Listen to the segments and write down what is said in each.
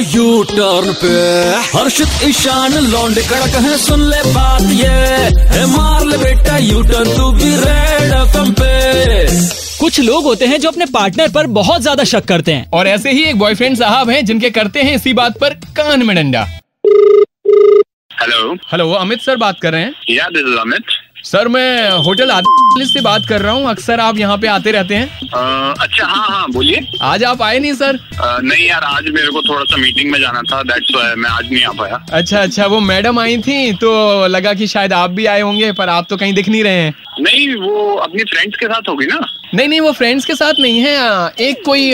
U turn पे। हर्षित ईशान लौंडे कड़क है सुन ले बात ये। है मार ले बेटा यू टर्न तू भी रेड एफएम पे। कुछ लोग होते हैं जो अपने पार्टनर पर बहुत ज़्यादा शक करते हैं। और ऐसे ही एक बॉयफ्रेंड साहब हैं जिनके करते हैं इसी बात पर कान में डंडा। हेलो हेलो अमित सर बात कर रहे हैं। Yeah this is Amit sir मैं होटल आदि से बात कर रहा हूँ। अक्सर आप यहाँ पे आते रहते हैं। आ, अच्छा हाँ हाँ बोलिए। आज आप आए नहीं सर? आ, नहीं यार आज मेरे को थोड़ा सा मीटिंग में जाना था दैट्स वाई मैं आज नहीं आ पाया। अच्छा अच्छा वो मैडम आई थी तो लगा कि शायद आप भी आए होंगे पर आप तो कहीं दिख नहीं रहे हैं। नहीं वो अपनी फ्रेंड्स के साथ होगी ना। नहीं नहीं वो फ्रेंड्स के साथ नहीं है एक कोई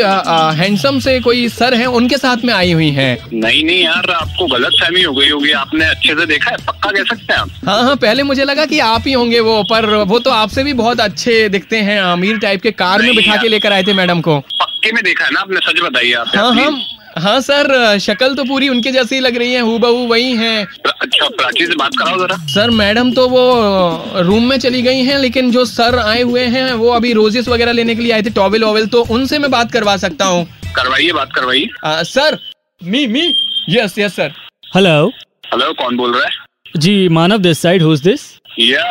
हैंडसम से कोई सर है उनके साथ में आई हुई है। नहीं नहीं यार आपको गलत फहमी हो गई होगी आपने अच्छे से देखा है पक्का कह सकते हैं आप। हाँ हाँ पहले मुझे लगा कि आप ही होंगे वो पर वो तो आपसे भी बहुत अच्छे दिखते हैं अमीर टाइप के कार में बिठा के लेकर आए थे मैडम को। पक्के में देखा है ना आपने सच बताइए आप। हाँ हाँ। हाँ सर शक्ल तो पूरी उनके जैसी लग रही है हूबहू वही हैं। अच्छा प्राची से बात कराओ जरा। सर मैडम तो वो रूम में चली गई हैं लेकिन जो सर आए हुए हैं वो अभी रोजेस वगैरह लेने के लिए आए थे टॉवेल वॉवेल तो उनसे मैं बात करवा सकता हूँ। करवाइए बात करवाइए। Sir me me yes yes sir. Hello hello कौन बोल रहा है? जी Manav this side who's this या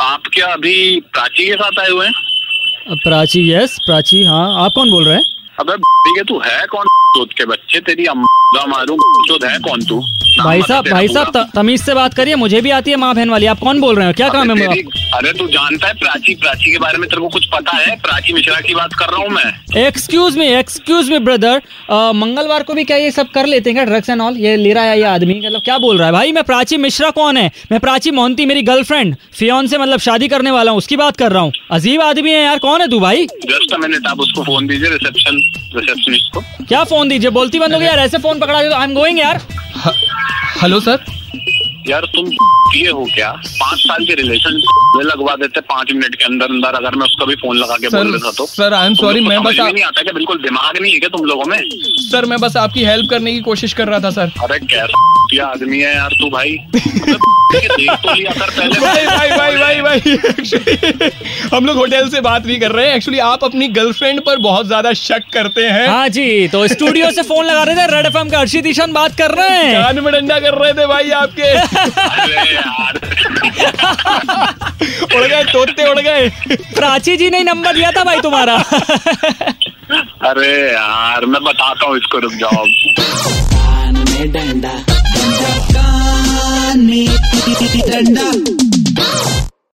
आप क्या अभी प्राची के साथ आए हुए हैं? प्राची यस प्राची हाँ। आप कौन बोल रहे हैं? अबे ठीक है तू है कौन? के बच्चे तेरी अम्मा मारूं है कौन तू? भाई साहब भाई साहब तमीज से बात करिए मुझे भी आती है माँ बहन वाली। आप कौन बोल रहे हो? क्या काम है अरे मुझे अरे तू जानता है प्राची प्राची के बारे में तेरे को कुछ पता है? प्राची मिश्रा की बात कर रहा हूँ मैं। Excuse me excuse me brother मंगलवार को भी क्या ये सब कर लेते हैं क्या ड्रग्स एंड ऑल ये ले रहा है ये आदमी मतलब क्या बोल रहा है? भाई मैं प्राची मिश्रा कौन है? मैं प्राची मोहंती मेरी गर्लफ्रेंड फियोन से मतलब शादी करने वाला हूँ उसकी बात कर रहा हूँ। अजीब आदमी है यार कौन है तू भाई? जस्ट मिनट आप उसको फ़ोन दीजिए रिसेप्शन रिसेप्शनिस्ट को क्या फ़ोन दीजिए? बोलती बंद हो गया यार ऐसे फ़ोन पकड़ा दे तो आई एम गोइंग यार हेलो सर यार तुम ये हो क्या? पाँच साल के रिलेशन लगवा देते पाँच मिनट के अंदर अंदर अगर मैं उसका भी फ़ोन लगा के बोल देता तो। सर आई एम सॉरी मैं बस आप- नहीं आता क्या बिल्कुल दिमाग नहीं है क्या तुम लोगों में? सर मैं बस आपकी हेल्प करने की कोशिश कर रहा था सर। अरे कैसा क्या आदमी है यार तू भाई। मतलब तो लिया पहले। भाई भाई भाई भाई भाई हम लोग होटल से बात नहीं कर रहे हैं। एक्चुअली आप अपनी गर्लफ्रेंड पर बहुत ज़्यादा शक करते हैं। हाँ जी तो स्टूडियो से फ़ोन लगा रहे थे रेड एफएम का अर्षित ईशान बात कर रहे हैं। कान में डंडा कर रहे थे भाई आपके। उड़ गए तोते उड़ गए। प्राची जी ने नंबर दिया था भाई तुम्हारा। अरे यार मैं बताता हूँ इसको रुक जाओ।